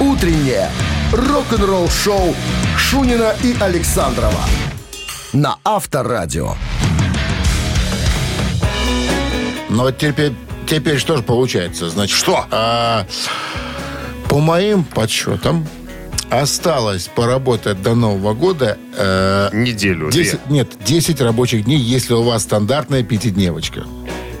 Утреннее рок-н-ролл-шоу Шунина и Александрова на Авторадио. Ну вот теперь, теперь что же получается? Значит, Что? а, по моим подсчетам, осталось поработать до Нового года э, Неделю, две. 10, нет, 10 рабочих дней, если у вас стандартная пятидневочка.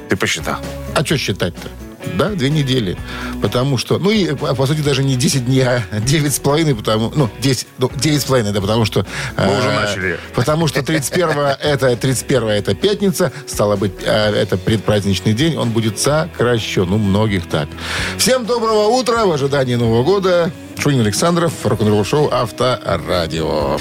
Ты посчитал. А что считать-то? Да, две недели. Потому что, ну и, по сути, даже не 10 дней, а 9 с половиной, потому, ну, 10, ну, 9 с половиной, да, потому что... Мы уже э, начали. Потому что 31 это, 31 это пятница, стало быть, э, это предпраздничный день, он будет сокращен, ну, многих так. Всем доброго утра в ожидании Нового года. Шунин Александров, рок-н-ролл шоу Авторадио.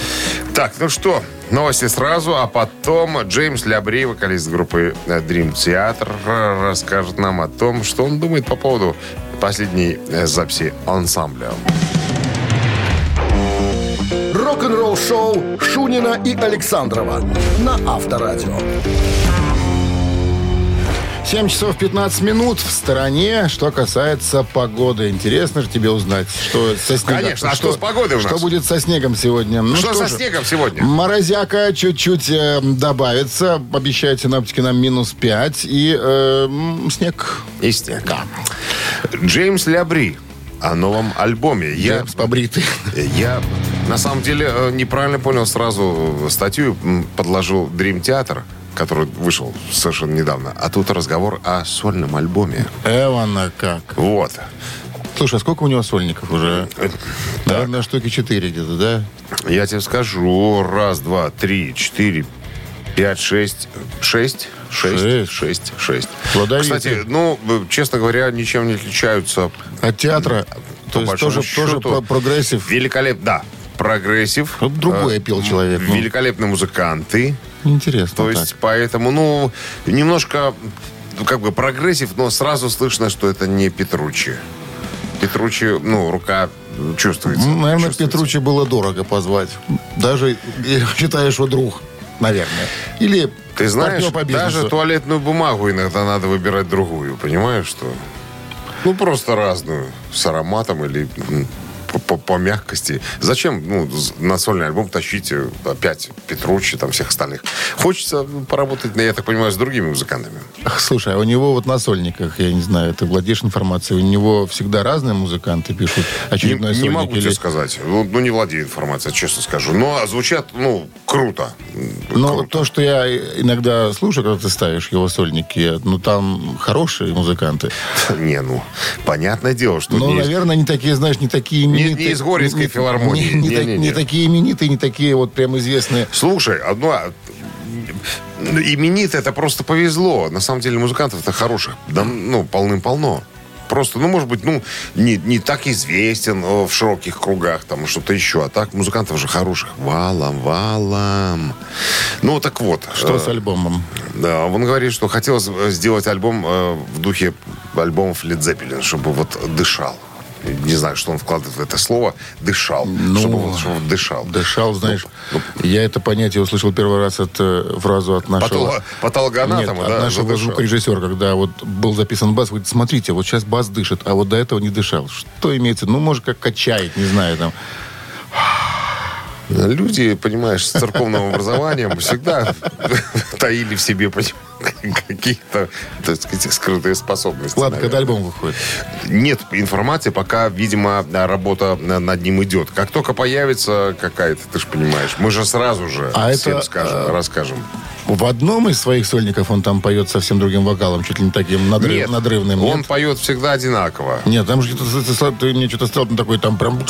Так, ну что, новости сразу, а потом Джеймс Лябри, вокалист группы э, Dream Theater, расскажет нам о том, что он думает по поводу последней э, записи ансамбля. Рок-н-ролл-шоу Шунина и Александрова на Авторадио. 7 часов 15 минут в стороне. Что касается погоды. Интересно же тебе узнать, что со снегом. Конечно, а что с погодой у нас? Что будет со снегом сегодня? Ну что со же, снегом сегодня? Морозяка чуть-чуть э, добавится. Обещают синаптики нам минус 5. И э, снег. И снег. Джеймс Лябри о новом альбоме. Я, Джеймс побритый. я на самом деле э, неправильно понял сразу статью, подложил Dream Theater, который вышел совершенно недавно. А тут разговор о сольном альбоме. Эвана как. Вот. Слушай, а сколько у него сольников уже? Э, Наверное, штуки 4 где-то, да? Я тебе скажу. Раз, два, три, четыре, пять, шесть. Шесть? Шесть. Шесть. Шесть. Плодовитый. Кстати, ну, честно говоря, ничем не отличаются. От театра. То есть тоже, тоже счету, прогрессив. Великолепно. Да. Прогрессив. Вот другое Э, пел человек, ну. Великолепные музыканты. Интересно. То так. есть, поэтому, ну, немножко, ну, как бы прогрессив, но сразу слышно, что это не Петруччи. Петруччи, ну, рука чувствуется. Ну, Наверное, чувствуется. Петруччи было дорого позвать. Даже считаешь, что друг, наверное. Или Ты знаешь, даже туалетную бумагу иногда надо выбирать другую, понимаешь, что? Ну, просто разную, с ароматом или по, по- по мягкости. Зачем ну, на сольный альбом тащить э, опять Петручи, там, всех остальных? Хочется ну, поработать, я так понимаю, с другими музыкантами. Слушай, а у него вот на сольниках, я не знаю, ты владеешь информацией, у него всегда разные музыканты пишут Не, очередной не сольник? могу или- тебе сказать. Ну, ну, не владею информацией, честно скажу. Но звучат, ну, круто. Но Круто. то, что я иногда слушаю, когда ты ставишь его сольники, ну там хорошие музыканты. Не, ну, понятное дело, что Ну, не наверное, не такие, знаешь, не такие именитые. не из Горьевской филармонии. Не, не так- Не-не-не. не такие именитые, не такие вот прям известные. Слушай, одно... а, Именит это просто повезло. На самом деле музыкантов-то хороших. Да, ну, полным-полно. Просто, ну, может быть, ну, не, не так известен э, в широких кругах, там, что-то еще. А так музыкантов же хороших. Валом, валом. Ну, так вот. Что э, с альбомом? Да, он говорит, что хотелось э, сделать альбом э, в духе альбомов Led Zeppelin, чтобы вот дышал. Не знаю, что он вкладывает в это слово. Дышал. Ну, чтобы, он, чтобы он дышал. Дышал, знаешь, Ну, я это понятие услышал первый раз от э, фразу от нашего... Патоло- патологоанатома, да, от нашего звукорежиссера, когда вот был записан бас, говорит, смотрите, вот сейчас бас дышит, а вот до этого не дышал. Что имеется? Ну, может, как качает, не знаю, там. Люди, понимаешь, с церковным образованием всегда таили в себе понимаешь, какие-то, так сказать, скрытые способности. Ладно, когда наверное. альбом выходит? Нет информации, пока, видимо, работа на- над ним идет. Как только появится какая-то, ты же понимаешь, мы же сразу же А всем это, скажем, э, расскажем. В одном из своих сольников он там поет совсем другим вокалом, чуть ли не таким надрыв- Нет, надрывным. он нет? поет всегда одинаково. Нет, там же ты- ты- ты мне что-то стал такой там прям...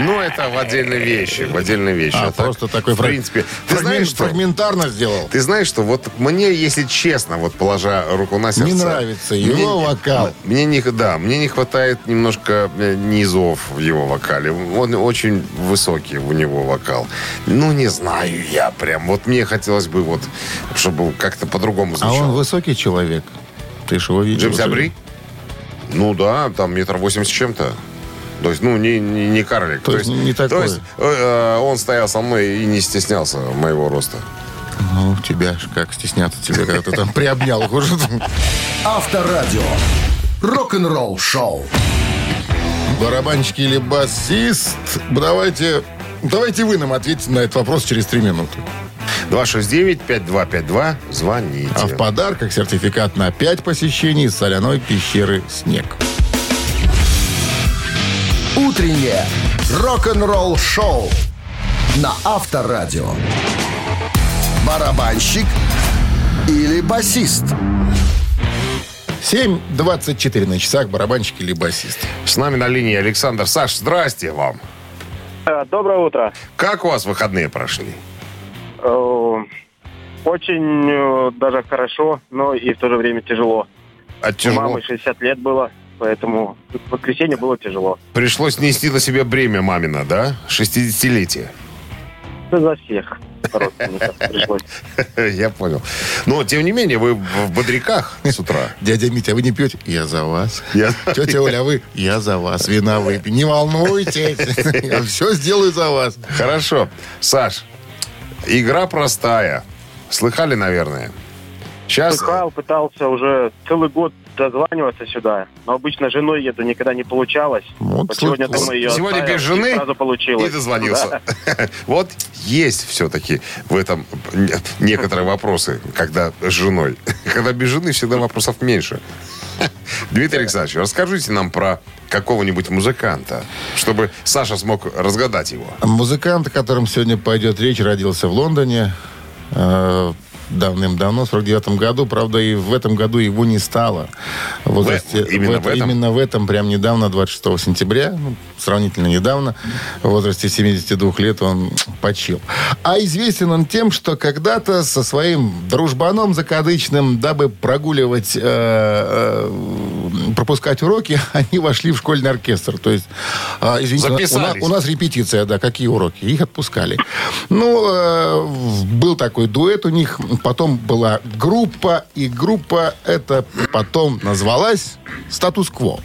Ну, это в отдельной вещи, в отдельной вещи. А, А так, просто такой в принципе. Ты фрагмент- знаешь, что? фрагментарно сделал. Ты знаешь, что вот мне, если честно, вот положа руку на сердце... Не нравится его мне- вокал. Мне не, да, мне не хватает немножко э, низов в его вокале. Он очень высокий у него вокал. Ну, не знаю я прям. Вот мне хотелось бы вот, чтобы как-то по-другому А звучало. он высокий человек. Ты же его видел. Джеймс Абри? Ну да, там метр восемьдесят с чем-то. То есть, ну, не, не, не карлик. То есть не такой. То есть, э, э, он стоял со мной и не стеснялся моего роста. Ну, тебя ж как стесняться тебе, когда ты там приобнял их уже. Авторадио. Рок-н-ролл шоу. Барабанщик или басист? Давайте, давайте вы нам ответите на этот вопрос через три минуты. 269-5252. Звоните. А в подарках сертификат на 5 посещений соляной пещеры «Снег». Утреннее рок-н-ролл-шоу на Авторадио. Барабанщик или басист? 7.24 на часах, барабанщик или басист. С нами на линии Александр. Саш, здрасте вам. Э, Доброе утро. Как у вас выходные прошли? Э, Очень э, даже хорошо, но и в то же время тяжело. А тяжело? мамы 60 лет было, поэтому в воскресенье было тяжело. Пришлось нести на себе бремя мамина, да? 60-летие. Да за всех родственников пришлось. Я понял. Но, тем не менее, вы в бодряках с утра. Дядя Митя, вы не пьете? Я за вас. Я- Тетя Оля, а вы? Я за вас. Вина выпью. Не волнуйтесь. Я все сделаю за вас. Хорошо. Саш, игра простая. Слыхали, наверное? Сейчас... Слыхал, пытался уже целый год дозваниваться сюда, но обычно женой еду, никогда не получалось. Вот Вот сегодня, слышь, думаю, ее Сегодня оставил, без жены и сразу получилось. И дозвонился. Да. Вот есть все-таки в этом не- некоторые вопросы, когда с женой. Когда без жены всегда вопросов меньше. Дмитрий Александрович, расскажите нам про какого-нибудь музыканта, чтобы Саша смог разгадать его. Музыкант, о котором сегодня пойдет речь, родился в Лондоне э, давным-давно, в 49 году. Правда, и в этом году его не стало. В возрасте- именно в этом? Именно в этом, прям недавно, 26 сентября, ну, сравнительно недавно, в возрасте 72 лет он почил. А известен он тем, что когда-то со своим дружбаном закадычным, дабы прогуливать, э, э, пропускать уроки, они вошли в школьный оркестр. То есть, а, извините, у нас- у нас, Записались. у нас репетиция, да, какие уроки? Их отпускали. Ну, э, в- был такой дуэт у них, потом была группа, и группа эта потом назвалась «Статус-кво».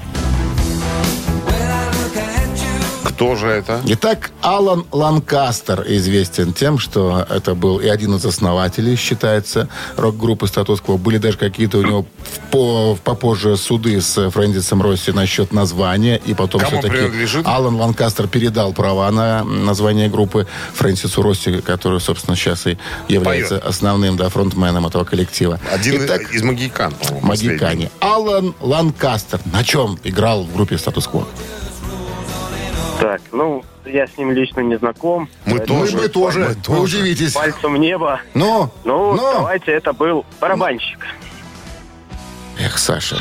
Кто же это? Итак, Алан Ланкастер известен тем, что это был и один из основателей, считается, рок-группы «Статус-кво». Были даже какие-то у него по, попозже суды с Фрэнсисом Росси насчет названия, и потом Кому все-таки принадлежит? Алан Ланкастер передал права на название группы Фрэнсису Росси, который, собственно, сейчас и является Поет. основным да, фронтменом этого коллектива. Один Итак, из Магикан. Магикане. Алан Ланкастер. На чем играл в группе «Статус-кво»? Так, ну, я с ним лично не знаком. Мы поэтому тоже. Мы тоже. Мы Вы тоже. удивитесь. Пальцем в небо. Ну, Ну, ну. давайте, это был барабанщик. Эх, Саша.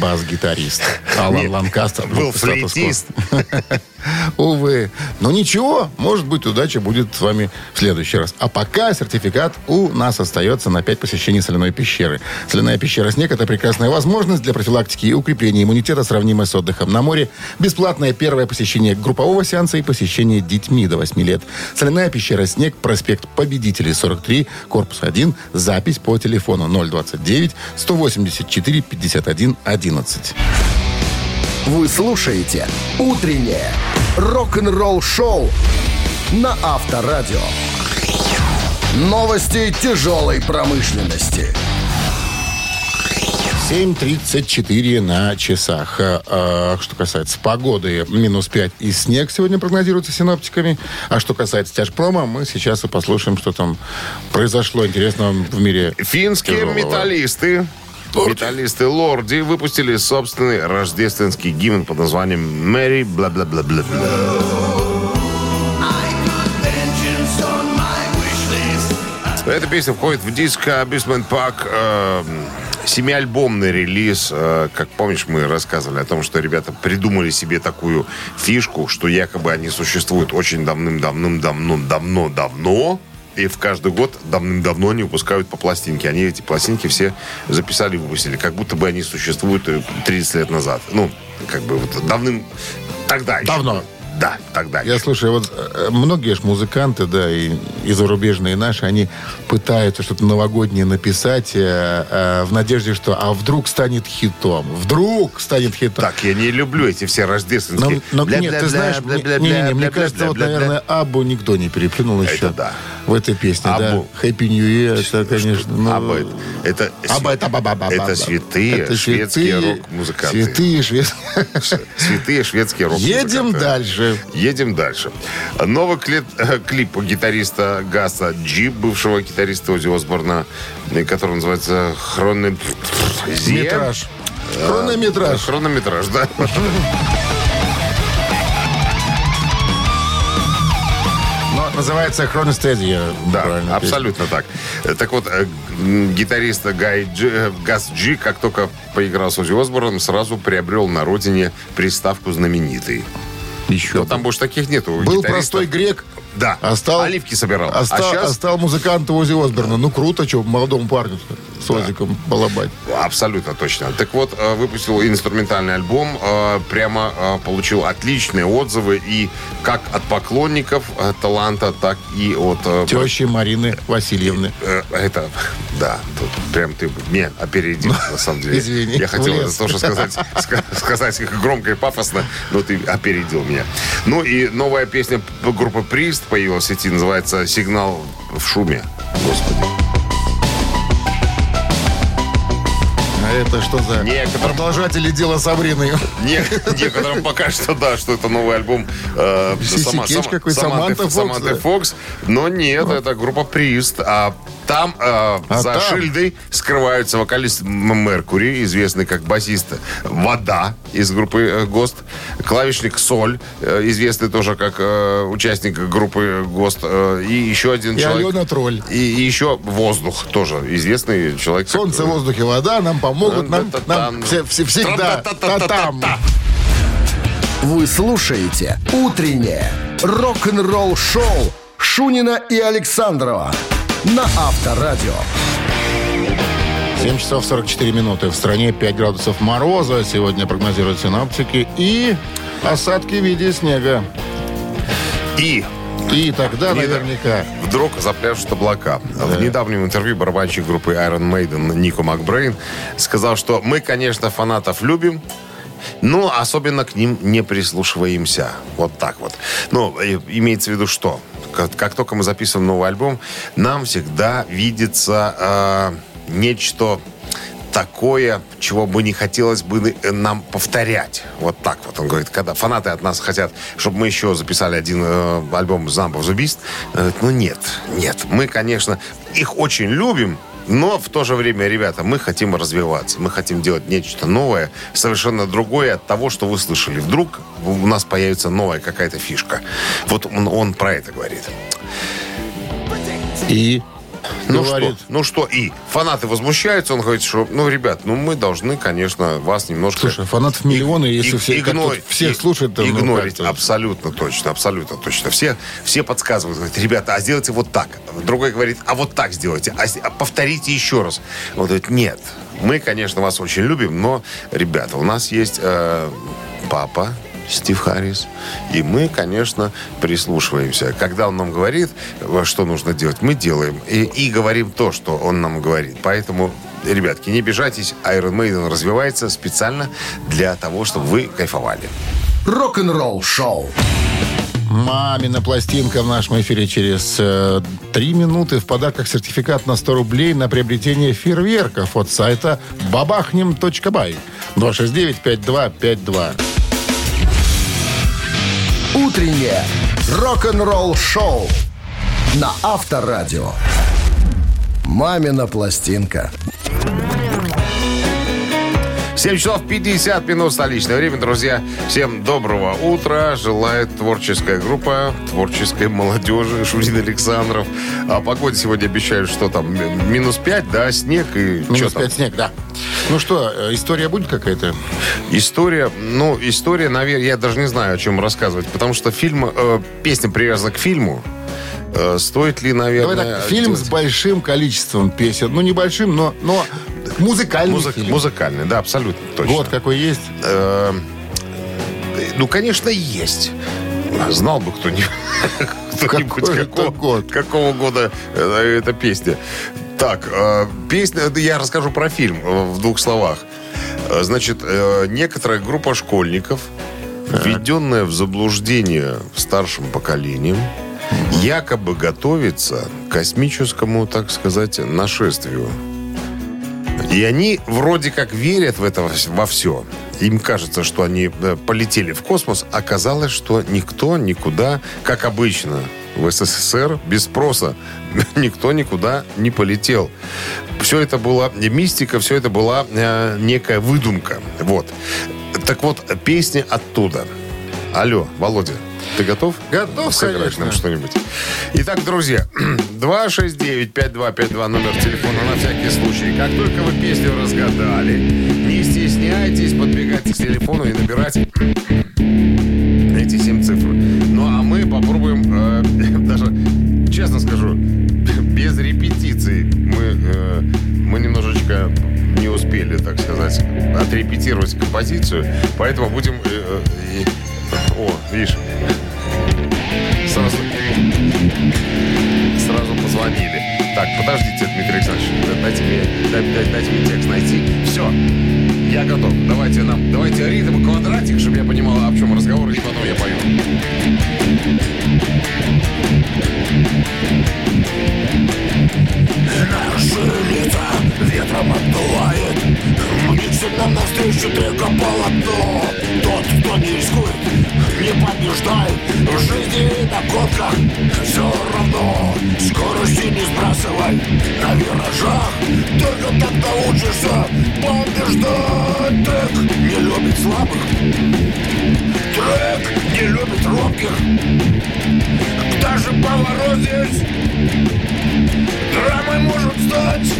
Бас-гитарист. Алан Ланкастер. Был флейтист. Увы. Но ничего, может быть, удача будет с вами в следующий раз. А пока сертификат у нас остается на 5 посещений соляной пещеры. Соляная пещера «Снег» — это прекрасная возможность для профилактики и укрепления иммунитета, сравнимая с отдыхом на море. Бесплатное первое посещение группового сеанса и посещение детьми до 8 лет. Соляная пещера «Снег», проспект Победителей, 43, корпус 1. Запись по телефону 029 184 51 11. Вы слушаете «Утреннее рок-н-ролл-шоу» на Авторадио. Новости тяжелой промышленности. 7.34 на часах. А, а, Что касается погоды, минус 5 и снег сегодня прогнозируется синоптиками. А что касается тяжпрома, мы сейчас и послушаем, что там произошло интересного в мире. Финские тяжелого. металлисты, металлисты Лорди выпустили собственный рождественский гимн под названием «Мэри бла-бла-бла-бла-бла». Эта песня входит в диск Abusement Park, э, семиальбомный релиз. Э, как помнишь, мы рассказывали о том, что ребята придумали себе такую фишку, что якобы они существуют очень давным-давным-давно-давно-давно. И в каждый год давным-давно они выпускают по пластинке. Они эти пластинки все записали выпустили. Как будто бы они существуют э, 30 лет назад. Ну, как бы вот давным... Тогда еще. Давно. Да, тогда Я слушаю, вот э, многие ж музыканты, да, и, и зарубежные, и наши, они пытаются что-то новогоднее написать э, э, в надежде, что а вдруг станет хитом. Вдруг станет хитом. Так, я не люблю эти все Но, рождественские... но нет, бля-бля-бля, ты знаешь, мне, бля-бля-бля, не, не, не, мне кажется, вот, наверное, Абу никто не переплюнул еще. да. В этой песне, да. Абу. Happy New Year, это, конечно... ну, Абайт. Это, абабаба, это абаба. святые Это шведские рок-музыканты. Святые шведские. Святые шведские рок-музыканты. Едем дальше. Едем дальше. Новый клип, э, клип гитариста Гаса Джи, бывшего гитариста Ози Осборна, э, который называется «Хроно... Зе- Метраж. Хронометраж. Хронометраж, да. Называется Хроностедия. Да, абсолютно так. Э, Так вот, э, гитарист Гай Джи, э, Гас Джи, как только поиграл с Ози Осборном, сразу приобрел на родине приставку знаменитый. Еще. Но там больше таких нету. Был простой грек, Да, а стал... оливки собирал. А стал, а сейчас а стал музыкантом Ози Осборна. Ну, круто, что молодому парню с Озиком балабать. Абсолютно точно. Так вот, э, выпустил инструментальный альбом, э, прямо э, получил отличные отзывы и как от поклонников таланта, так и от... Тещи Марины Васильевны. Это, да, тут прям ты меня опередил, на самом деле. Извини, Я хотел это тоже сказать, ска- сказать громко и пафосно, но ты опередил меня. Ну и новая песня группы Прист появилась в сети, называется «Сигнал в шуме». Господи. А это что за Некоторым- продолжатели дела Сабрины? Не- Некоторым пока что да, что это новый альбом э, Сама- Сама- Саманты- Фокс. Фокс. Но нет, это группа Прист. А там э, А за там? шильдой скрываются вокалист Меркури, известный как басист Вода из группы э, ГОСТ, клавишник Соль, э, известный тоже как э, участник группы ГОСТ, э, и еще один И человек. Алена Тролль. И, и еще Воздух тоже известный человек. как- Солнце, воздух и вода нам помогут, нам, нам все, все- всегда. Та-там. Вы слушаете «Утреннее рок-н-ролл-шоу» Шунина и Александрова на Авторадио. 7 часов 44 минуты. В стране 5 градусов мороза. Сегодня прогнозируют синаптики. И осадки в виде снега. И И тогда Не да. наверняка... Вдруг запляшут облака. В недавнем интервью барабанщик группы Iron Maiden Нико Макбрейн сказал, что мы, конечно, фанатов любим, но особенно к ним не прислушиваемся. Вот так вот. Ну, э, имеется в виду что? Как, как только мы записываем новый альбом, нам всегда видится э, нечто такое, чего бы не хотелось бы э, нам повторять. Вот так вот. Он говорит, когда фанаты от нас хотят, чтобы мы еще записали один э, альбом the Beast, э, ну нет, нет. Мы, конечно, их очень любим, но в то же время, ребята, мы хотим развиваться. Мы хотим делать нечто новое, совершенно другое от того, что вы слышали. Вдруг у нас появится новая какая-то фишка. Вот он, он про это говорит. И Ну говорит, что, ну что, и фанаты возмущаются, он говорит, что, ну, ребят, ну мы должны, конечно, вас немножко... Слушай, фанатов миллионы, если И- все тут всех и- слушать, то ну, игнорить. как-то- абсолютно точно, абсолютно точно. Все, все подсказывают, говорят, ребята, а сделайте вот так. Другой говорит, а вот так сделайте, а, а повторите еще раз. Он говорит, нет, мы, конечно, вас очень любим, но, ребята, у нас есть э, папа, Стив Харрис. И мы, конечно, прислушиваемся. Когда он нам говорит, что нужно делать, мы делаем. И, и говорим то, что он нам говорит. Поэтому, ребятки, не обижайтесь. Iron Maiden развивается специально для того, чтобы вы кайфовали. Рок-н-ролл-шоу. Мамина пластинка в нашем эфире через э, три минуты. В подарках сертификат на 100 рублей на приобретение фейерверков от сайта бабахнем.бай. 269-5252. Утреннее рок-н-ролл-шоу на Авторадио. «Мамина пластинка». 7 часов 50 минут столичное время, друзья. Всем доброго утра. Желает творческая группа творческой молодежи Шурин Александров. А погода сегодня обещают, что там минус 5, да, снег и Минус что там? 5 снег, да. Ну что, э, история будет какая-то? История, ну, история, наверное, я даже не знаю, о чем рассказывать, потому что фильм, э, песня привязана к фильму. Э, стоит ли, наверное... Давай так, фильм с делать- большим количеством песен. Ну, небольшим, но, но музыкальный Музык- фильм. Музыкальный, да, абсолютно точно. Вот какой есть. Э, ну, конечно, есть. Знал бы кто-нибудь, кто-нибудь какого, год? какого года э, эта песня. Так, песня, я расскажу про фильм в двух словах. Значит, некоторая группа школьников, введенная в заблуждение старшим поколением, якобы готовится к космическому, так сказать, нашествию. И они вроде как верят в это во все. Им кажется, что они э, полетели в космос. Оказалось, что никто никуда, как обычно, в СССР без спроса никто никуда не полетел. Все это была мистика, все это была э, некая выдумка. Вот. Так вот, песни оттуда. Алло, Володя, ты готов? Готов, Сыграть конечно. нам что-нибудь. Итак, друзья, 269-5252 номер телефона на всякий случай. Как только вы песню разгадали, не стесняйтесь подбегать к телефону и набирать эти семь цифр. Ну, а мы попробуем, э, даже, честно скажу, без репетиций мы, э, мы немножечко не успели, так сказать, отрепетировать композицию, поэтому будем... э, э, о, видишь, сразу, сразу позвонили. Так, подождите, Дмитрий Александрович, дайте мне, дай- дай- дайте мне текст найти. Все, я готов. Давайте нам, давайте ритм квадратик, чтобы я понимал, о чем разговор, и потом я пою. Наши лица ветром отдувает Несет нам навстречу только полотно Тот, кто не рискует, не побеждает. В жизни на гонках все равно. Скорости не сбрасывай на виражах. Только так научишься побеждать. Трек не любит слабых. Трек не любит робких. Даже поворот здесь Драмой может стать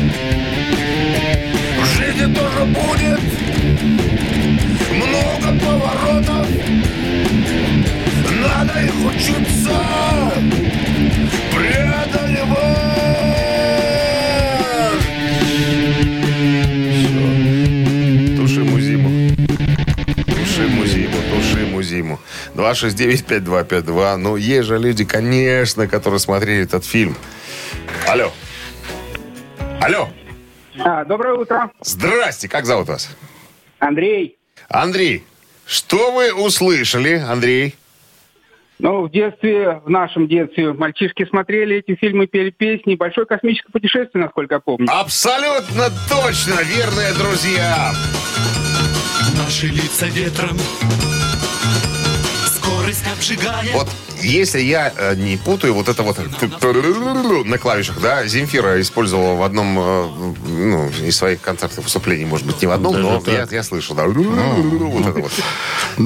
В жизни тоже будет Много поворотов Надо их учиться Преодолевать Тушиму зиму. Тушиму зиму, тушиму зиму. 269-5252. Ну, есть же люди, конечно, которые смотрели этот фильм. Алло. Алло. А, доброе утро, Здрасте, как зовут вас? Андрей. Андрей, что вы услышали, Андрей? Ну, в детстве, в нашем детстве, мальчишки смотрели эти фильмы, пели песни. Большое космическое путешествие, насколько я помню. Абсолютно точно, верные друзья. Наши лица ветром Скорость обжигает Вот если я э, не путаю, вот это вот на клавишах, да, Земфира использовала в одном э, ну, из своих концертных выступлений, может быть, не в одном, Даже но так. я, я слышал, да. Вот это вот.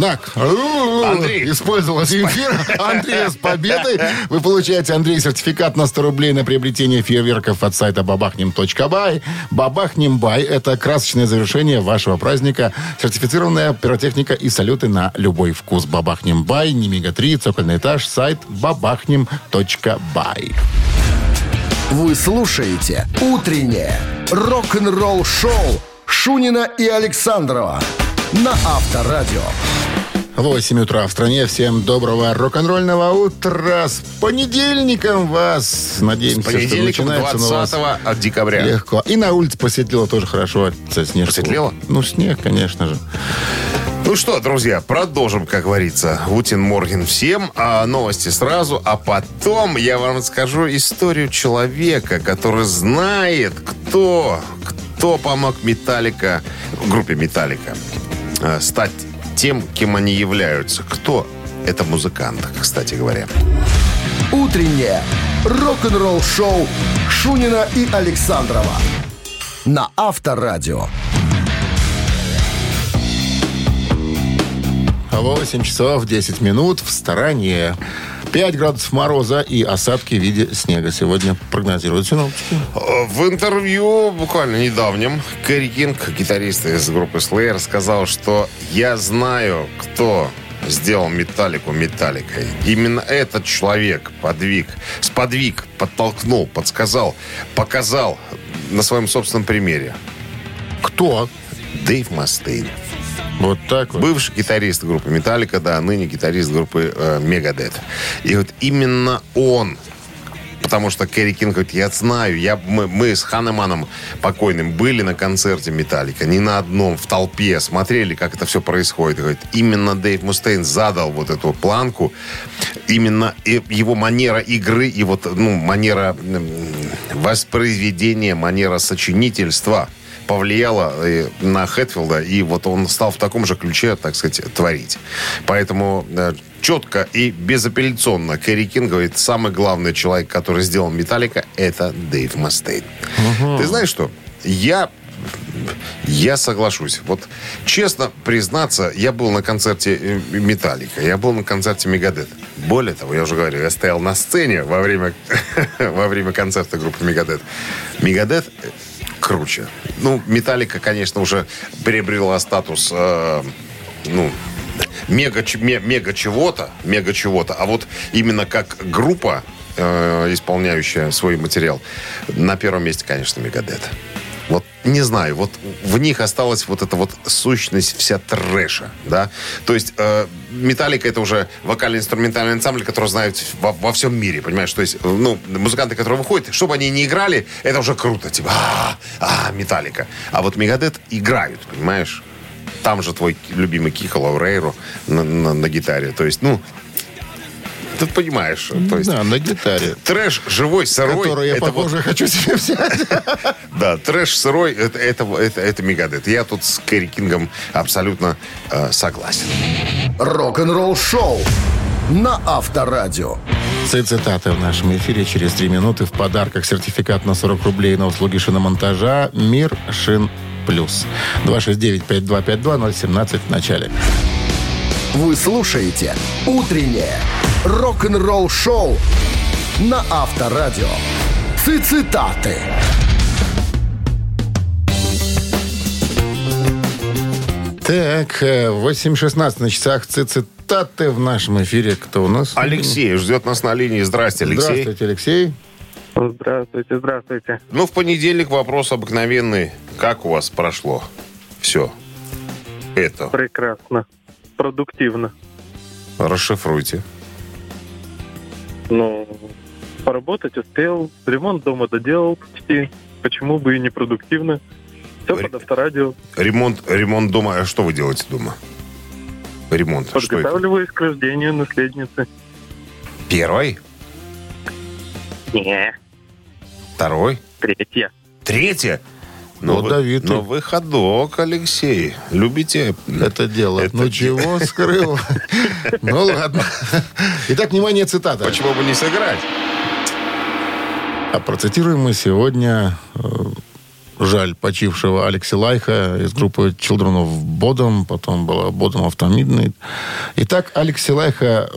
Так, Андрей. использовала Земфира. Андрей с победой. Вы получаете, Андрей, сертификат на 100 рублей на приобретение фейерверков от сайта бабахнем.бай. Бабахнем.бай – это красочное завершение вашего праздника. Сертифицированная пиротехника и салюты на любой вкус. Бабахнем.бай, Немига-3, цокольный этаж, сайт бабахнем.бай. Вы слушаете «Утреннее рок-н-ролл-шоу» Шунина и Александрова на Авторадио. 8 утра в стране. Всем доброго рок-н-ролльного утра. С понедельником вас. Надеемся, что Понедельником начинается у вас 20 декабря. легко. И на улице посветлело тоже хорошо. Со снежку. Посветлело? Ну, снег, конечно же. Ну что, друзья, продолжим, как говорится. Гутин Морген всем. А новости сразу. А потом я вам расскажу историю человека, который знает, кто, кто помог Металлика, группе Металлика, э, стать тем, кем они являются. Кто? Это музыкант, кстати говоря. Утреннее рок-н-ролл-шоу Шунина и Александрова на Авторадио. 8 часов 10 минут в стороне. 5 градусов мороза и осадки в виде снега сегодня прогнозируют синоптики. В интервью буквально недавнем Кэрри Кинг, гитарист из группы Slayer, сказал, что я знаю, кто сделал Металлику Металликой. Именно этот человек подвиг, сподвиг, подтолкнул, подсказал, показал на своем собственном примере. Кто? Дэйв Мастейн. Вот так вот. Бывший гитарист группы Металлика, да, ныне гитарист группы э. И вот именно он Потому что Кэрри Кинг говорит, я знаю, я, мы, мы с Ханеманом покойным были на концерте Металлика, не на одном, в толпе, смотрели, как это все происходит. Говорит, именно Дэйв Мустейн задал вот эту планку, именно и- его манера игры и вот, ну, манера воспроизведения, манера сочинительства повлияла э, на Хэтфилда, и вот он стал в таком же ключе, так сказать, творить. Поэтому э, четко и безапелляционно Кэрри Кинг говорит, самый главный человек, который сделал Металлика, это Дэйв Мастейн. Ты знаешь что? Я я соглашусь. Вот честно признаться, я был на концерте э, Металлика, я был на концерте Мегадет. Более того, я уже говорю, я стоял на сцене во время, во время концерта группы Мегадет. Мегадет круче. Ну, Металлика, конечно, уже приобрела статус, э, ну, мега, мега чего-то, мега чего-то. А вот именно как группа, э, исполняющая свой материал, на первом месте, конечно, Мегадет. Не знаю, вот в них осталась вот эта вот сущность вся трэша, да. То есть э, Металлика это уже вокально-инструментальный ансамбль, который знают во, во всем мире, понимаешь? То есть, ну, музыканты, которые выходят, чтобы они не играли, это уже круто, типа, а, а, Металлика. А вот Мегадет играют, понимаешь? Там же твой любимый Киха Лаурейро на, на- на гитаре. То есть, ну, ты понимаешь, то есть Да, на гитаре. трэш живой, сырой. Которую я, это вот- похоже, хочу себе взять. да, трэш сырой, это, это, это, это Мегадет. Я тут с Кэрри Кингом абсолютно э, согласен. Рок-н-ролл шоу на Авторадио. Цитаты в нашем эфире через три минуты. В подарках сертификат на 40 рублей на услуги шиномонтажа «Мир Шин Плюс». 269-5252-017 в начале. Вы слушаете «Утреннее рок-н-ролл шоу» на Авторадио. Цитаты. Так, э, 8.16 на часах цитаты в нашем эфире. Кто у нас? Алексей ждет нас на линии. Здрасте, Алексей. Здравствуйте, Алексей. Здравствуйте, здравствуйте. Ну, в понедельник вопрос обыкновенный. Как у вас прошло? Все. Это. Прекрасно. Продуктивно. Расшифруйте. Ну, поработать успел, ремонт дома доделал почти. Почему бы и не продуктивно? Все Ре- под авторадио. Ремонт, ремонт дома. А что вы делаете дома? Ремонт. Подготавливаюсь к рождению наследницы. Первый? Не, Второй? третья. Третье? Ну, вы, Давид, но вы ходок, Алексей. Любите Это дело. Это ну чего скрыл? Ну ладно. Итак, внимание, цитата. Почему бы не сыграть? А процитируем мы сегодня э, жаль почившего Алекса Лайха из группы Children of Bodom, потом была Bodom of Midnight. Итак, Алекс Лайха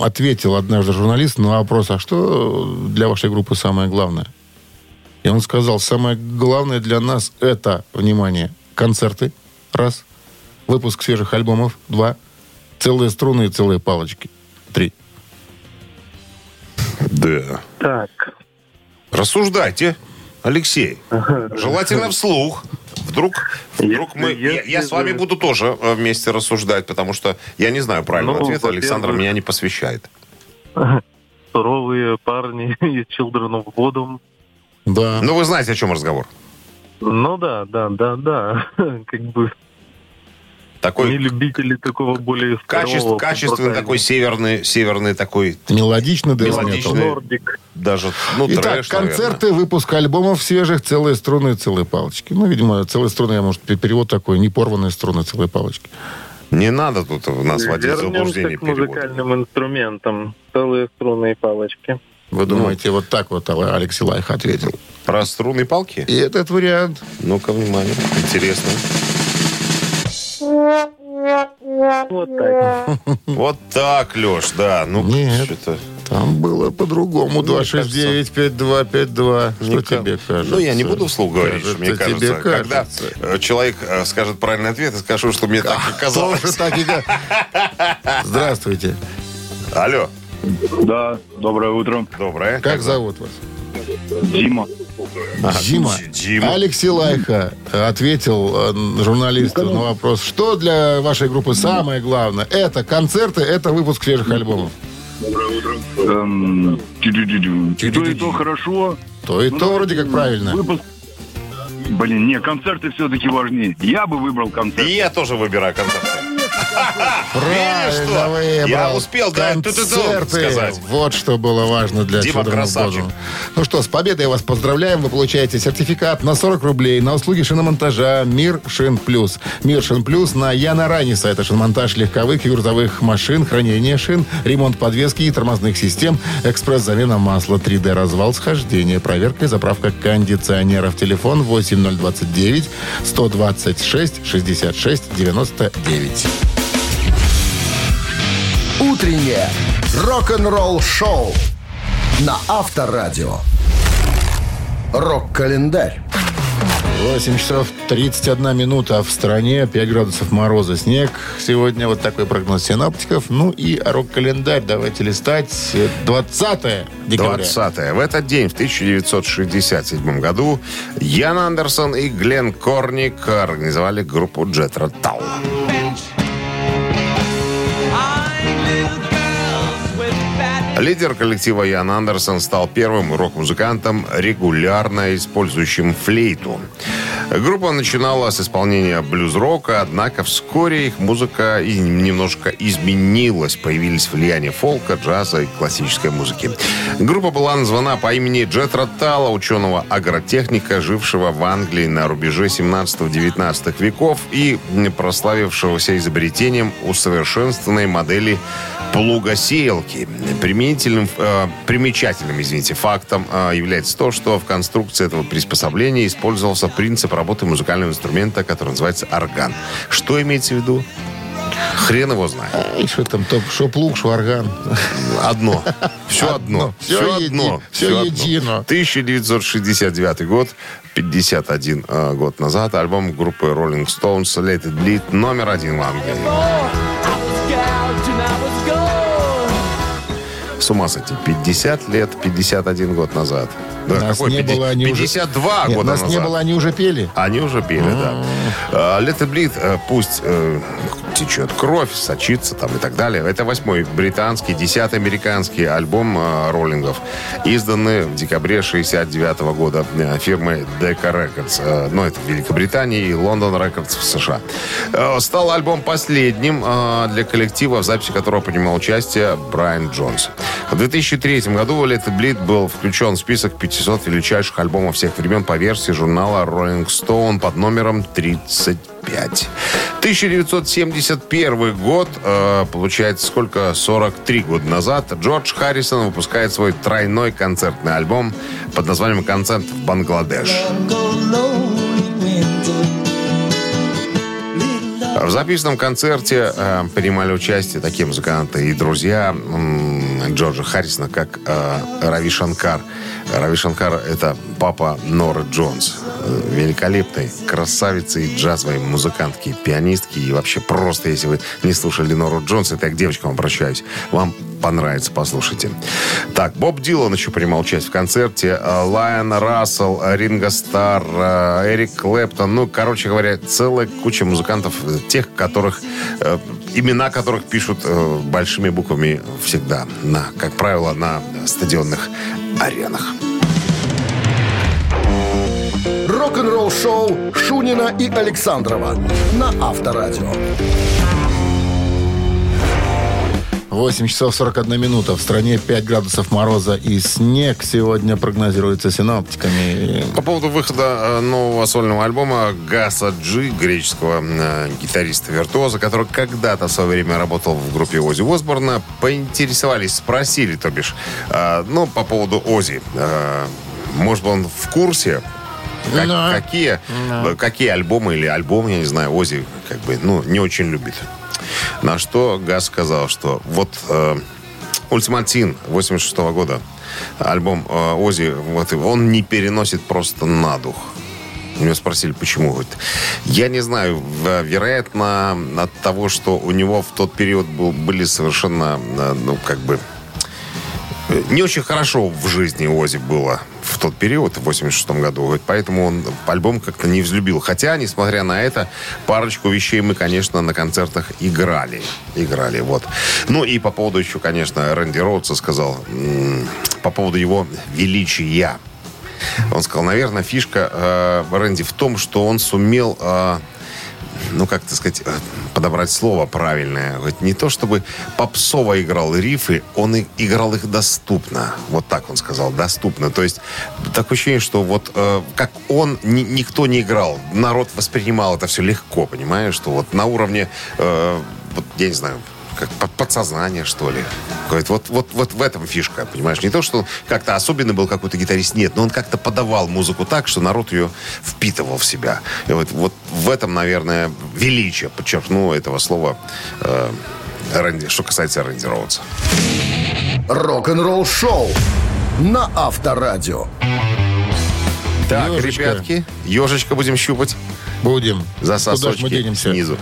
ответил однажды журналист на вопрос, а что для вашей группы самое главное? И он сказал, самое главное для нас это, внимание, концерты, раз, выпуск свежих альбомов, два, целые струны и целые палочки, три. Да. Так, Рассуждайте, Алексей. Желательно вслух. Вдруг, вдруг Если- мы... Я, я если с вами буду тоже э, вместе рассуждать, потому что я не знаю правильного Ну, ответа. Александр меня не посвящает. суровые парни из Children of Bodom. Да. Ну, вы знаете, о чем разговор. Ну да, да, да, да. Как бы не Такой любители такого более качеств- старого, качественный такой северный, северный такой, Мелодичный death Мелодичный. даже, ну, Итак, трэш, наверное. концерты, выпуск альбомов свежих, целые струны, целые палочки. Ну, видимо, целые струны, я, может, пе- перевод такой, не порванные струны, целые палочки. Не надо тут нас вводить в Вернемся заблуждение к перевода. музыкальным инструментам. Целые струны и палочки. Вы думаете, вот так вот а, Алексей Лайх ответил? Про струнные палки? И этот вариант. Ну-ка, внимание. Интересно. Вот так. Вот так, Леш, да. Ну, Нет. что-то... Там было по-другому. Мне 269-5252. Что тебе ка- кажется? Ну, я не буду вслух говорить, что мне Кажется, кажется. тебе Когда кажется. э, человек э, скажет правильный ответ, я скажу, что мне так и казалось. Тоже так и ка- Здравствуйте. Алло, Да, доброе утро. доброе. Как зовут вас? Дима. Дима. Дима. Алексей Лайха ответил э, журналисту на вопрос, что для вашей группы самое главное? Это концерты, это выпуск свежих альбомов. Эм, тю-дю-дю-дю. То и то хорошо. То и Ну, то вроде как правильно. Выпуск- Блин, не, концерты все-таки важнее. Я бы выбрал концерт. И я тоже выбираю концерты. Что? выбрал. Я успел, да, сказать. Вот что было важно для Дима красавчик. Ну что, с победой вас поздравляем. Вы получаете сертификат на 40 рублей на услуги шиномонтажа «Мир Шин Плюс». «Мир Шин Плюс» на Яна Раниса. Это шиномонтаж легковых и грузовых машин, хранение шин, ремонт подвески и тормозных систем, экспресс-замена масла, 3D-развал схождения, проверка и заправка кондиционеров. Телефон 8029 126 66 99. Утреннее рок-н-ролл-шоу на Авторадио. Рок-календарь. 8 часов 31 минута в стране, 5 градусов мороза, снег. Сегодня вот такой прогноз синоптиков. Ну и рок-календарь давайте листать. 20 декабря. 20 В этот день, в 1967 году, Ян Андерсон и Глен Корник организовали группу Джетро Тал. Лидер коллектива Ян Андерсон стал первым рок-музыкантом, регулярно использующим флейту. Группа начинала с исполнения блюз-рока, однако вскоре их музыка немножко изменилась. Появились влияния фолка, джаза и классической музыки. Группа была названа по имени Джетра Тала, ученого-агротехника, жившего в Англии на рубеже 17-19 веков и прославившегося изобретением усовершенствованной модели плугосеялки. Применительным, э, примечательным, извините, фактом э, является то, что в конструкции этого приспособления использовался принцип работы музыкального инструмента, который называется орган. Что имеется в виду? Хрен его знает. И что там, топ, шо плуг, шо орган. Одно. Все одно. Все одно. Всё едино. 1969 год, 51 э, год назад, альбом группы Rolling Stones Let It Bleed номер один в Англии. С ума сойти. 50 лет, 51 год назад. Да, Нас какой не 50? было, они уже- 52 Нет, года нас назад. не было, они уже пели. Они уже пели, да. А, Let it bleed, э, пусть э, течет кровь, сочится там и так далее. Это восьмой британский, десятый американский альбом э, роллингов, изданный в декабре 69 года э, фирмой Decca Records. Э, ну, это в Великобритании и London Records в США. Э, стал альбом последним э, для коллектива, в записи которого принимал участие Брайан Джонс. В 2003 году It Bleed был включен в список 500 величайших альбомов всех времен по версии журнала Rolling Stone под номером 35. 1971 год, э, получается, сколько? 43 года назад, Джордж Харрисон выпускает свой тройной концертный альбом под названием «Концерт в Бангладеш». В записанном концерте э, принимали участие такие музыканты и друзья м, Джорджа Харрисона, как э, Рави Шанкар. Рави Шанкар – это папа Норы Джонс. Великолепной красавицы и джазовой музыкантки, пианистки. И вообще просто, если вы не слушали Нору Джонс, это я к девочкам обращаюсь, вам понравится, послушайте. Так, Боб Дилан еще принимал участие в концерте. э, Лайон Рассел, Ринго Стар, э, Эрик Клэптон. Ну, короче говоря, целая куча музыкантов, э, тех, которых, имена которых пишут большими буквами всегда, на, как правило, на стадионных аренах. Рок-н-ролл-шоу Шунина и Александрова на Авторадио. 8 часов 41 минута. В стране 5 градусов мороза и снег сегодня прогнозируется синоптиками. По поводу выхода э, нового сольного альбома Гаса Джи, греческого э, гитариста-виртуоза, который когда-то в свое время работал в группе Ози Осборна, поинтересовались, спросили, то бишь, э, ну, по поводу Ози. Может он в курсе, как- Да. какие, э, какие альбомы или альбом, я не знаю, Ози как бы, ну, не очень любит. На что Газ сказал, что вот э, Ультиматин 86 года, альбом э, Ози, вот, он не переносит просто на дух. У него спросили, почему. Говорит, я не знаю, вероятно, от того, что у него в тот период был, были совершенно, э, ну, как бы, э, не очень хорошо в жизни Ози было в тот период, в 86 году. Поэтому он альбом как-то не взлюбил. Хотя, несмотря на это, парочку вещей мы, конечно, на концертах играли. Играли, вот. Ну и по поводу еще, конечно, Рэнди Роудса сказал, по поводу его величия. Он сказал, наверное, фишка э, Рэнди в том, что он сумел, э, ну, как так сказать, э, подобрать слово правильное. Говорит, не то, чтобы попсово играл рифы, он и играл их доступно. Вот так он сказал, доступно. То есть, такое ощущение, что вот э, как он, ни- никто не играл. Народ воспринимал это все легко, понимаешь? Что вот на уровне, э, вот, я не знаю, как под- подсознание, что ли. Говорит, вот, вот, вот в этом фишка, понимаешь? Не то, что он как-то особенный был какой-то гитарист, нет, но он как-то подавал музыку так, что народ ее впитывал в себя. И вот, вот в этом, наверное, величие, подчеркну, этого слова, э, Рэнди- что касается Рэнди Роудса. Рок-н-ролл шоу на Авторадио. Так, Ёжечка. ребятки, ежечка будем щупать Будем. за Куда ж мы сосочки денемся? снизу.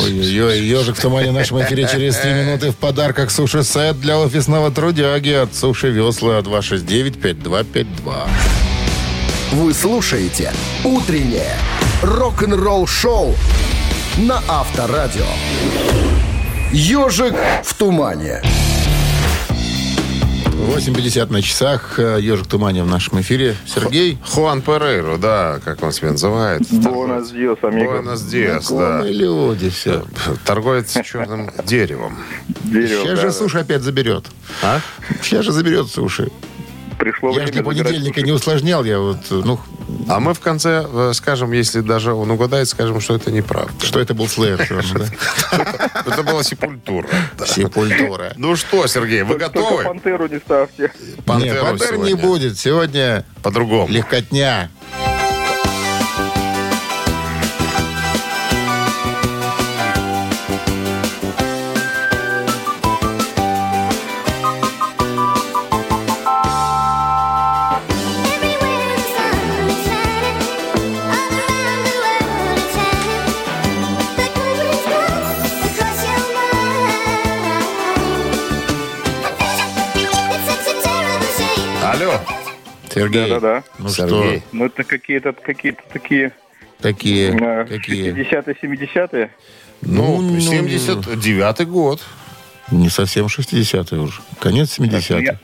Ой-ой-ой, ежик в тумане в нашем эфире через 3 минуты в подарках суши-сет для офисного трудяги от Суши Весла 269-5252. Вы слушаете «Утреннее рок-н-ролл-шоу» на Авторадио. «Ежик в тумане». 8.50 на часах. э, Ежик в тумане в нашем эфире. Сергей. Хуан Перейро, да, как он себя называет. Буэнос диос, амиго. Буэнос Диас, да. Люди все. Торговец черным деревом. Дерево, Сейчас да, же да. суши опять заберет. А? Сейчас же заберет суши. Пришло Я время для забирать понедельника не усложнял. Я вот, э, ну, А мы в конце э, скажем, если даже он угадает, скажем, что это неправда. что это был слэш. Это была сепультура. Сепультура. Ну что, Сергей, вы готовы? пантеру не ставьте. Пантеру пантер не будет. Сегодня По-другому. легкотня. Сергей. Да-да-да. Ну Сергей. что, Ну, это какие-то какие-то такие такие, э, какие? 60-е, 70-е. Ну, Ну, 79-й год. Не совсем 60-е уже. Конец 70-х. Я,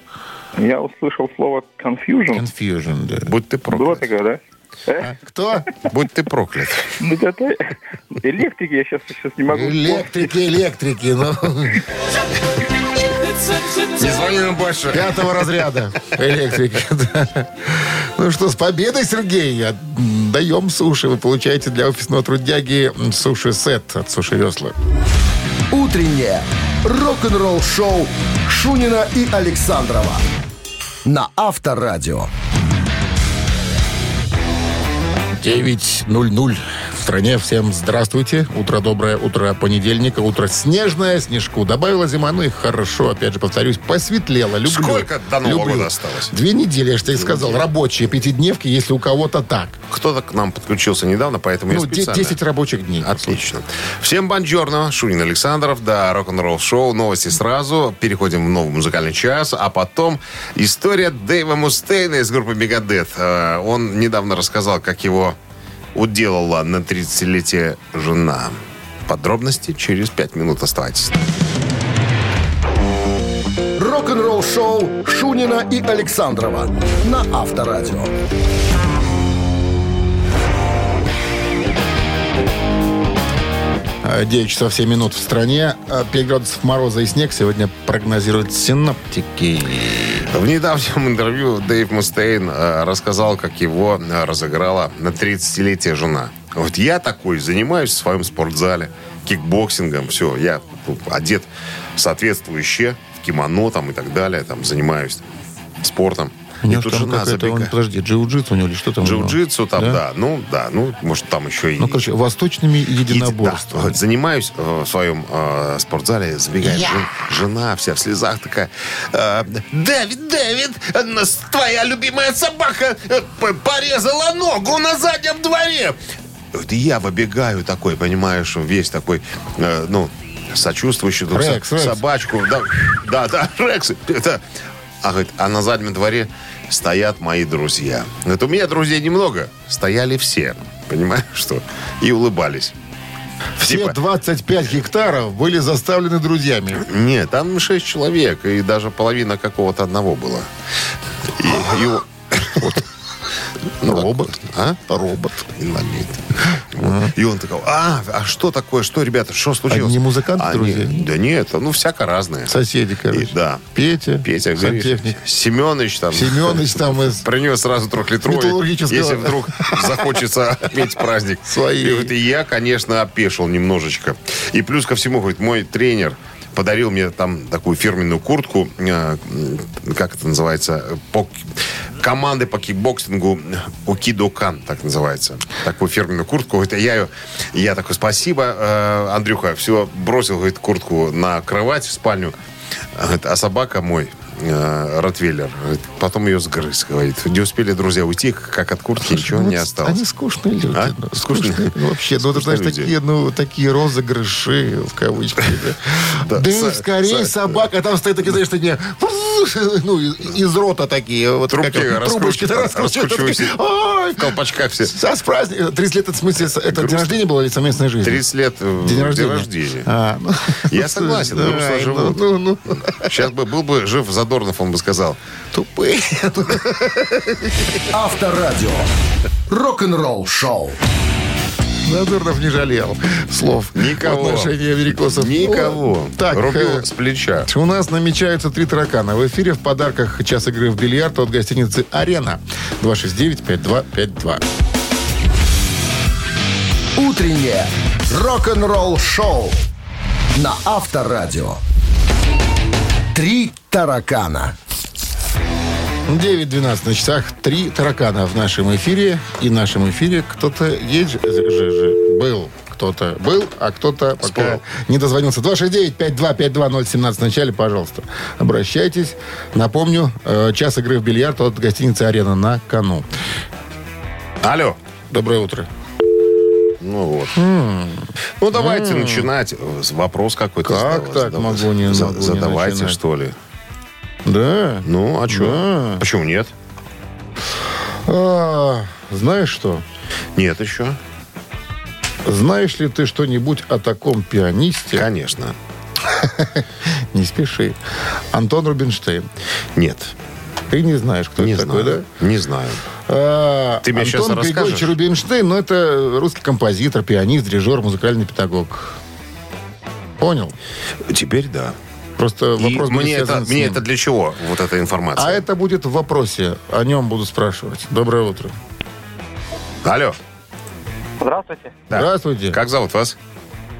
я услышал слово confusion. Confusion, да. Будь ты Было проклят. такое, да? Э? Кто? Будь ты проклят. Ну, это электрики я сейчас, сейчас не могу. Электрики, электрики. Ну, Не звони нам больше. пятого разряда электрики. да. Ну что, с победой, Сергей. Отдаем суши. Вы получаете для офисного трудяги суши-сет от Суши Весла. «Утреннее рок-н-ролл-шоу» Шунина и Александрова на Авторадио. 9.00 в стране. Всем здравствуйте. Утро доброе, утро понедельника, утро снежное, снежку добавила зима. Ну и хорошо, опять же, повторюсь, посветлело. Люблю. Сколько до Нового Люблю. года осталось? Две недели, я же тебе сказал. Рабочие пятидневки, если у кого-то так. Кто-то к нам подключился недавно, поэтому Ну, я специально... 10 рабочих дней. Отлично. Всем бонжорно. Шунин Александров, да, рок-н-ролл шоу. Новости сразу. Переходим в новый музыкальный час. А потом история Дэйва Мустейна из группы Мегадет. Э, Он недавно рассказал, как его уделала на 30-летие жена. Подробности через 5 минут. Оставайтесь. Рок-н-ролл-шоу Шунина и Александрова на Авторадио. 9 часов 7 минут в стране. А, 5 градусов мороза и снег сегодня прогнозируют синоптики. В недавнем интервью Дэйв Мустейн э, рассказал, как его э, разыграла на 30-летие жена. Вот я такой занимаюсь в своем спортзале, кикбоксингом, все, я одет соответствующе, в кимоно там и так далее, там занимаюсь спортом. У И него тут там жена какая-то, он, забегает. подожди, джиу-джитсу у него или что там? Джиу-джитсу там, да? ну да, ну может там еще и... Ну, короче, восточными И- единоборствами. да, вот занимаюсь э, в своем э, спортзале, забегает жен- жена вся в слезах такая. э, Дэвид, Дэвид, твоя любимая собака э, порезала ногу на заднем дворе. Вот и я выбегаю такой, понимаешь, весь такой, э, ну, сочувствующий тут Рекс, со- Рекс. собачку. Да, да, да, Рекс. Это А, говорит, а на заднем дворе стоят мои друзья. Говорит, у меня друзей немного. Стояли все. Понимаешь, что? И улыбались. Все Типа- 25 гектаров были заставлены друзьями. Нет, там 6 человек, и даже половина какого-то одного было. И, и о- Ну, Робот. А? Робот. Инвалид. Вот. И он такой, а, а что такое, что, ребята, что случилось? Они музыканты, Они- друзья? Да нет, ну, всяко разное. Соседи, короче. И- да. Петя, Петя, сантехник. Семенович там. Семенович там из... Принес сразу трехлитровый, если вдруг захочется отметить праздник. Свои. И, говорит, и я, конечно, опешил немножечко. И плюс ко всему, говорит, мой тренер подарил мне там такую фирменную куртку, э, как это называется, по, команды по кикбоксингу Укидокан, так называется. Такую фирменную куртку. Говорит, я ее, я такой, спасибо, э, Андрюха, все, бросил, говорит, куртку на кровать в спальню. А собака мой, э, Ротвейлер, потом ее сгрыз, говорит. Не успели друзья уйти, как от куртки ничего Ну, не осталось. Они скучные люди. А? ну, Скучные? скучные. Ну, вообще, ну, Скучные знаешь, люди. такие, ну, такие розыгрыши, в кавычках. Да, Да, Са- скорее Са- собака, там стоят такие, знаешь, такие, ну, из, рота такие. Вот, Трубки раскручиваются, В колпачках все. а с праздником. 30 лет, это в смысле, это день рождения было или совместная жизнь? 30 лет э, День рождения. рождения. А, ну, Я согласен, грустно живут. Ну, ну, ну, Сейчас бы был бы жив Задорнов, он бы сказал. тупые. Авторадио. Рок-н-ролл шоу. Задорнов не жалел слов Никого. в отношении америкосов. Никого. Ну, Так, Рубил э, с плеча. У нас намечаются три таракана. В эфире в подарках час игры в бильярд от гостиницы «Арена». 269-5252. Утреннее рок-н-ролл шоу на Авторадио. Три таракана. 9.12 на часах. Три таракана в нашем эфире. И в нашем эфире кто-то есть же, был. Кто-то был, а кто-то пока Спал. не дозвонился. 269-5252017 в начале, пожалуйста. Обращайтесь. Напомню, э, час игры в бильярд от гостиницы «Арена» на кону. Алло. Доброе утро. Ну вот. Ну давайте начинать. Э, Вопрос какой-то. Как задав- так задав- могу не- не Задавайте, начинать? что ли. Да. Ну, а что? Да. Почему нет? А, знаешь что? Нет еще. Знаешь ли ты что-нибудь о таком пианисте? Конечно. Не спеши. Антон Рубинштейн. Нет. Ты не знаешь, кто Не это такой, знаю. Не знаю. да? А, Ты мне Антон щас Григорьевич расскажешь? Рубинштейн, ну, это русский композитор, пианист, дирижер, музыкальный педагог. Понял? Теперь да. Просто И вопрос будет мне, это, мне это для чего, вот эта информация? А это будет в вопросе. О нем буду спрашивать. Доброе утро. Алло. Здравствуйте, Да. Здравствуйте. Как зовут вас?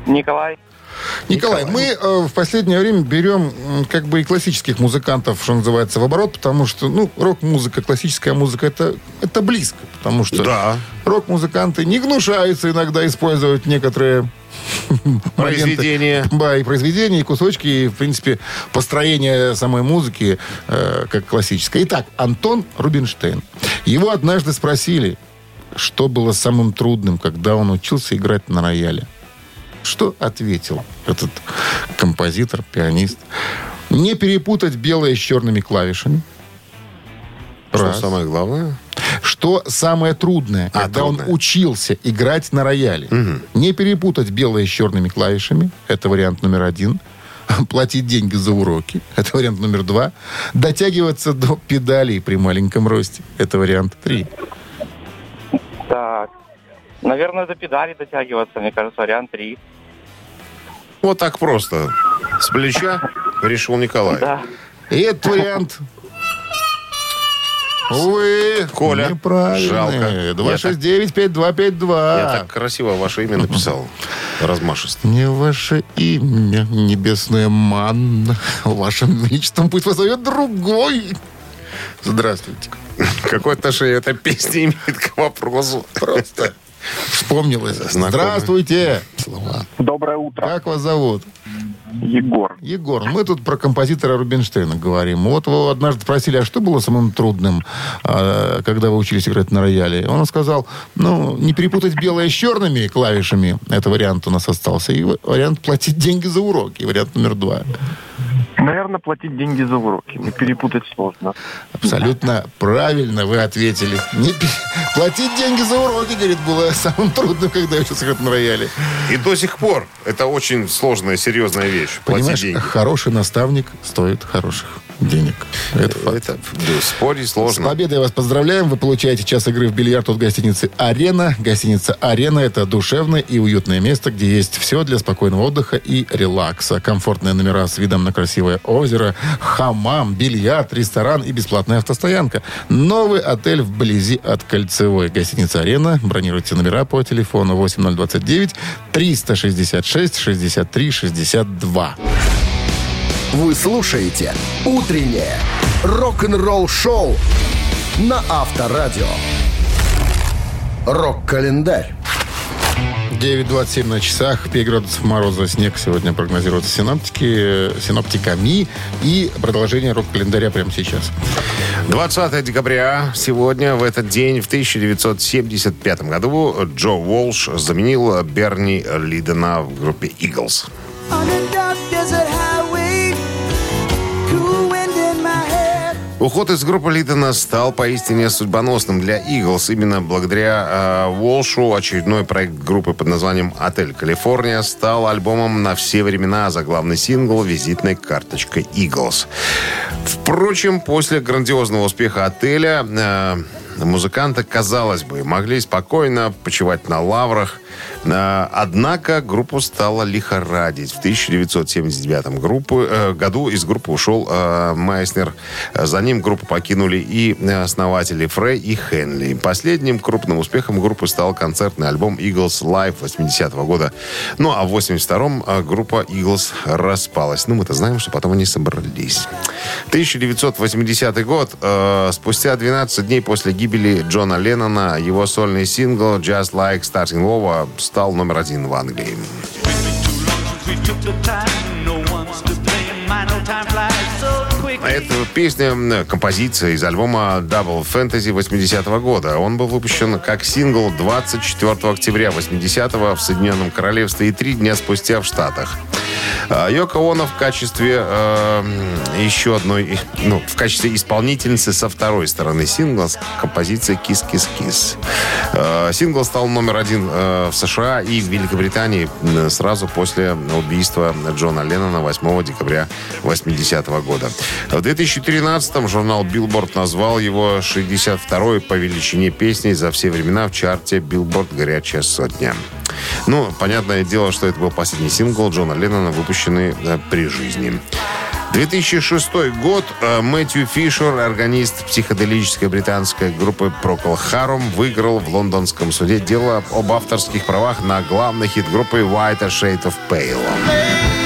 Николай. Николай, мы э, в последнее время берем как бы и классических музыкантов, что называется, в оборот, потому что, ну, рок-музыка, классическая музыка, это, это близко, потому что Да. рок-музыканты не гнушаются иногда использовать некоторые. Произведение. Да, и произведения, и кусочки, и, в принципе, построение самой музыки э, как классической. Итак, Антон Рубинштейн. Его однажды спросили, что было самым трудным, когда он учился играть на рояле. Что ответил этот композитор, пианист? Не перепутать белое с черными клавишами. Что Раз. самое главное? Что самое трудное, А, когда трудное. он учился играть на рояле. Не перепутать белое с черными клавишами. Это вариант номер один. Платить деньги за уроки. Это вариант номер два. Дотягиваться до педалей при маленьком росте. Это вариант три. Так. Наверное, до педали дотягиваться, мне кажется, вариант 3. Вот так просто. С плеча решил Николай. Да. И этот вариант... Увы, Коля, неправильный. жалко. 269-5252. Я так красиво ваше имя написал. Размашисто. Не ваше имя, небесная манна. Вашим величеством пусть позовет другой. Здравствуйте. Какое отношение эта песня имеет к вопросу? Просто вспомнилось. Знакомый. Здравствуйте. Доброе утро. Как вас зовут? Егор. Егор, мы тут про композитора Рубинштейна говорим. Вот вы однажды спросили, а что было самым трудным, а, когда вы учились играть на рояле? Он сказал, ну, не перепутать белое с черными клавишами. Это вариант у нас остался. И вариант платить деньги за уроки. Вариант номер два. Наверное, платить деньги за уроки. Не перепутать сложно. Абсолютно правильно вы ответили. Не пи- Платить деньги за уроки, говорит, было самым трудным, когда я сейчас играть на рояле. И до сих пор это очень сложная, серьезная вещь. Платить Понимаешь, деньги. хороший наставник стоит хороших денег. Это факт. Это да, спорить С сложно. победой вас поздравляем. Вы получаете час игры в бильярд от гостиницы «Арена». Гостиница «Арена» — это душевное и уютное место, где есть все для спокойного отдыха и релакса. Комфортные номера с видом на красивое озеро, хамам, бильярд, ресторан и бесплатная автостоянка. Новый отель вблизи от Кольцевой. Гостиница «Арена». Бронируйте номера по телефону 8029 366 63 62. Вы слушаете «Утреннее рок-н-ролл-шоу» на Авторадио. Рок-календарь. 9.27 на часах, 5 градусов мороза, снег сегодня прогнозируются синоптики, синоптиками и продолжение рок-календаря прямо сейчас. 20 декабря сегодня, в этот день, в 1975 году, Джо Уолш заменил Берни Лидена в группе «Иглз». Уход из группы Лидена стал поистине судьбоносным для Иглс. Именно благодаря э, Уолшу очередной проект группы под названием «Отель Калифорния» стал альбомом на все времена, а за главный сингл визитной карточкой Иглс. Впрочем, после грандиозного успеха «Отеля» э, музыканты, казалось бы, могли спокойно почивать на лаврах. Э, Однако группу стало лихорадить. В 1979 группы, э, году из группы ушел э, Майснер. За ним группу покинули и основатели Фрей и Хенли. Последним крупным успехом группы стал концертный альбом Eagles Live 80-го года. Ну, а в 82-м э, группа Eagles распалась. Ну, мы-то знаем, что потом они собрались. 1980 год. э, спустя 12 дней после гибели Джона Леннона его сольный сингл «Just Like Starting Over» стал номер один в Англии. Это песня, композиция из альбома Double Fantasy 80 года. Он был выпущен как сингл 24 октября 80 в Соединенном Королевстве и три дня спустя в Штатах. А, Йоко Оно в качестве э, еще одной, ну, в качестве исполнительницы со второй стороны сингла с композицией «Кис Кис Кис». Э, Сингл стал номер один э, в США и в Великобритании сразу после убийства Джона Леннона 8 декабря 80 года. В 2013-м журнал Billboard назвал его 62-й по величине песней за все времена в чарте Billboard «Горячая сотня». Ну, понятное дело, что это был последний сингл Джона Леннона, выпущенный э, при жизни. 2006 год. Э, Мэтью Фишер, органист психоделической британской группы Procol Harum, выиграл в лондонском суде дело об авторских правах на главный хит группы White Shade of Pale.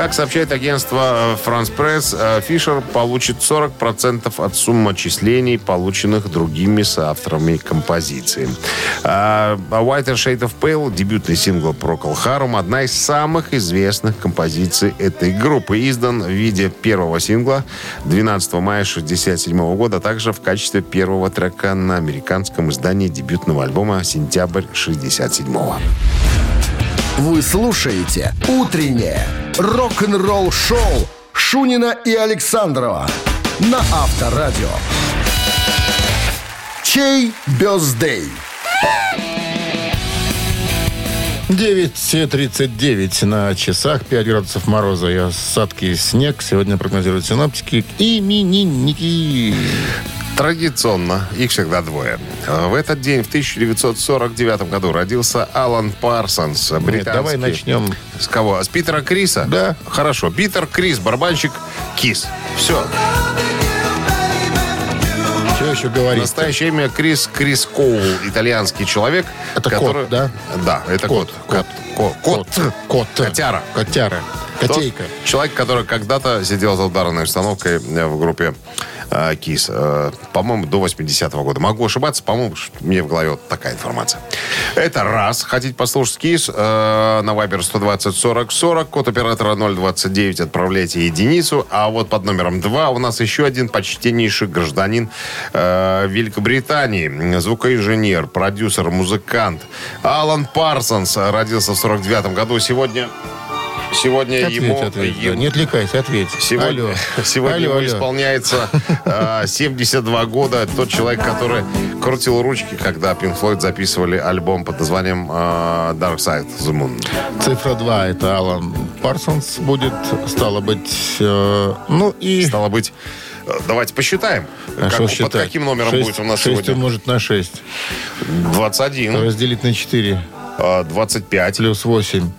Как сообщает агентство э, France Press, э, Фишер получит 40% от суммы отчислений, полученных другими соавторами композиции. А а Whiter Shade of Pale, дебютный сингл Procol Harum, одна из самых известных композиций этой группы. Издан в виде первого сингла 12 мая 1967 года, а также в качестве первого трека на американском издании дебютного альбома «Сентябрь 67 Вы слушаете «Утреннее рок-н-ролл-шоу» Шунина и Александрова на Авторадио. Чей бездей? 9.39 на часах, 5 градусов мороза и осадки снег. Сегодня прогнозируют синоптики. Именинники. Традиционно, их всегда двое. В этот день, в 1949 году, родился Алан Парсонс, британский. Нет, давай начнем. С кого? С Питера Криса? Да. Хорошо. Питер Крис, барабанщик Кис. Все. Что еще говорить? Настоящее имя Крис Крис Коул, итальянский человек. Это кот, который... да? Да, это кот. Кот. Кот. Кот. Кот. Котяра. Котяра. Тот Котейка. Человек, который когда-то сидел за ударной установкой в группе э, КИС. Э, по-моему, до 80-го года. Могу ошибаться, по-моему, мне в голове вот такая информация. Это раз. Хотите послушать КИС? э, на Вайбер 120 40 40. Код оператора 029. Отправляйте единицу. А вот под номером 2 у нас еще один почтеннейший гражданин Великобритании. Звукоинженер, продюсер, музыкант. Алан Парсонс родился в 49 году. Сегодня... Сегодня Ответь, ему, ответь. да. ему- Не отвлекайся, ответь. Сегодня, Алло. сегодня Алло, ему алло. исполняется э, 72 года. Тот человек, который крутил ручки, когда Pink Floyd записывали альбом под названием э, Dark Side of the Moon. Цифра 2 это Алан Парсонс будет, стало быть, э, ну и... Стало быть, э, давайте посчитаем. А Как- под считать? каким номером Шесть- будет у нас шесть сегодня? умножить на 6. 21, Разделить на 4. э, 25, Плюс 8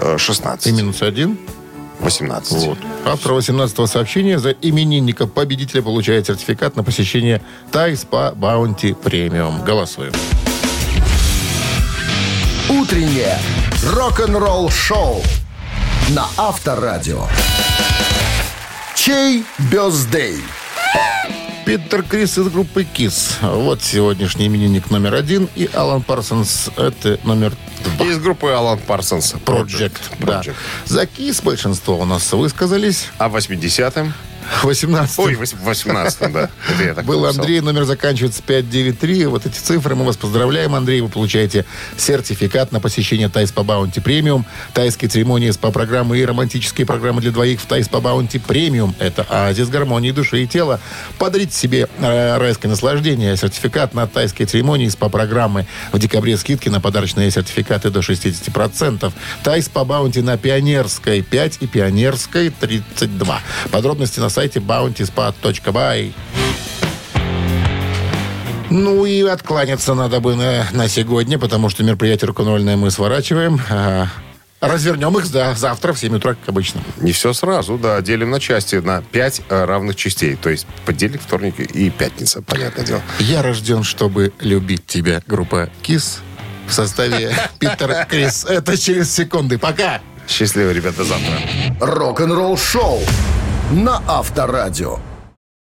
э, и 16, минус 1. 18. Вот. Автор 18 сообщения за именинника победителя получает сертификат на посещение Тай Спа Баунти Премиум. Голосуем. Утреннее рок-н-ролл-шоу на Авторадио. Чей birthday? Питер Крис из группы Kiss. Вот сегодняшний именинник номер один. И Алан Парсонс это номер два. Из группы Alan Parsons. Project. Да. Project. За Kiss большинство у нас высказались. А в 80-м? 18 Ой, в 18-м, да. Был. Андрей, номер заканчивается 593. Вот эти цифры. Мы вас поздравляем, Андрей. Вы получаете сертификат на посещение Thai Spa Bounty Premium, тайские церемонии СПА-программы и романтические программы для двоих в Thai Spa Bounty Premium. Это оазис гармонии души и тела. Подарите себе э, райское наслаждение. Сертификат на тайские церемонии СПА-программы. В декабре скидки на подарочные сертификаты до 60%. Thai Spa Bounty на Пионерской 5 и Пионерской 32. Подробности на сайте bountyspa.by. Ну и откланяться надо бы на, на сегодня, потому что мероприятие рок-н-ролльное мы сворачиваем. А, развернем их да, завтра в 7 утра, как обычно. Не все сразу, да. Делим на части, на 5 равных частей. То есть понедельник, вторник и пятница, понятное дело. Я рожден, чтобы любить тебя. Группа КИС в составе Питер Крис. Это через секунды. Пока! Счастливо, ребята, завтра. Рок-н-ролл-шоу на Авторадио.